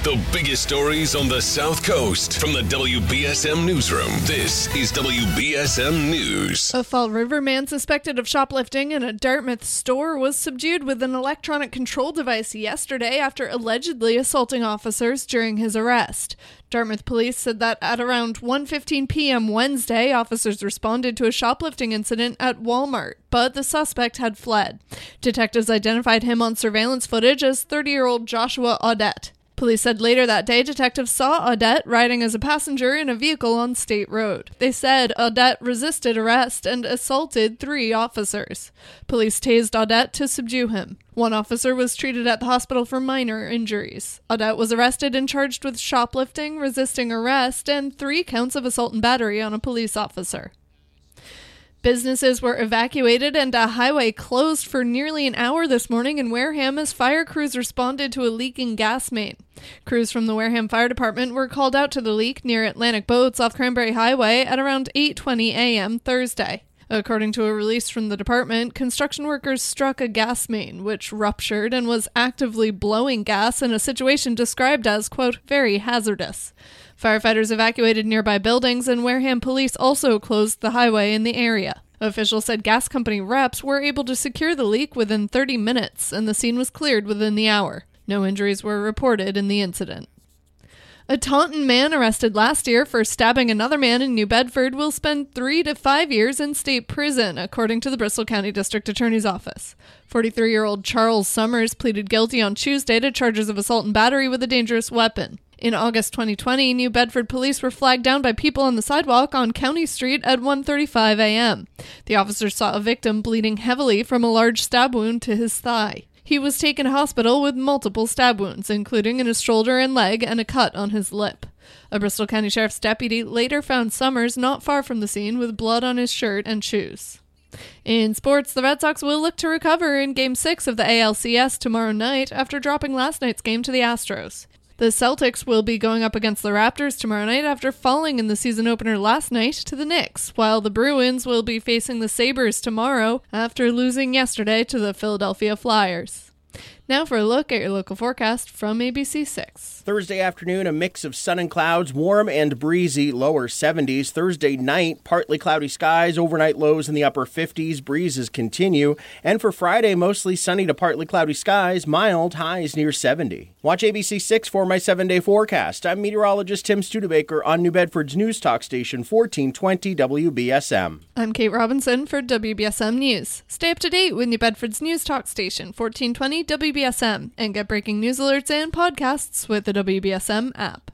The biggest stories on the South Coast from the WBSM Newsroom. This is WBSM News. A Fall River man suspected of shoplifting in a Dartmouth store was subdued with an electronic control device yesterday after allegedly assaulting officers during his arrest. Dartmouth police said that at around 1:15 p.m. Wednesday, officers responded to a shoplifting incident at Walmart, but the suspect had fled. Detectives identified him on surveillance footage as 30-year-old Joshua Audette. Police said later that day detectives saw Audette riding as a passenger in a vehicle on State Road. They said Audette resisted arrest and assaulted three officers. Police tased Audette to subdue him. One officer was treated at the hospital for minor injuries. Audette was arrested and charged with shoplifting, resisting arrest, and three counts of assault and battery on a police officer. Businesses were evacuated and a highway closed for nearly an hour this morning in Wareham as fire crews responded to a leaking gas main. Crews from the Wareham Fire Department were called out to the leak near Atlantic Boats off Cranberry Highway at around 8:20 a.m. Thursday. According to a release from the department, construction workers struck a gas main which ruptured and was actively blowing gas in a situation described as quote very hazardous. Firefighters evacuated nearby buildings, and Wareham police also closed the highway in the area. Officials said gas company reps were able to secure the leak within 30 minutes, and the scene was cleared within the hour. No injuries were reported in the incident. A Taunton man arrested last year for stabbing another man in New Bedford will spend three to five years in state prison, according to the Bristol County District Attorney's Office. 43 year old Charles Summers pleaded guilty on Tuesday to charges of assault and battery with a dangerous weapon. In August 2020, New Bedford police were flagged down by people on the sidewalk on County Street at 1:35 a.m. The officers saw a victim bleeding heavily from a large stab wound to his thigh. He was taken to hospital with multiple stab wounds, including in his shoulder and leg and a cut on his lip. A Bristol County Sheriff's deputy later found Summers not far from the scene with blood on his shirt and shoes. In sports, the Red Sox will look to recover in Game 6 of the ALCS tomorrow night after dropping last night's game to the Astros. The Celtics will be going up against the Raptors tomorrow night after falling in the season opener last night to the Knicks, while the Bruins will be facing the Sabres tomorrow after losing yesterday to the Philadelphia Flyers. Now for a look at your local forecast from ABC6. Thursday afternoon, a mix of sun and clouds, warm and breezy, lower 70s. Thursday night, partly cloudy skies, overnight lows in the upper 50s, breezes continue. And for Friday, mostly sunny to partly cloudy skies, mild highs near 70. Watch ABC6 for my seven day forecast. I'm meteorologist Tim Studebaker on New Bedford's News Talk Station 1420 WBSM. I'm Kate Robinson for WBSM News. Stay up to date with New Bedford's News Talk Station 1420 WBSM and get breaking news alerts and podcasts with the WBSM app.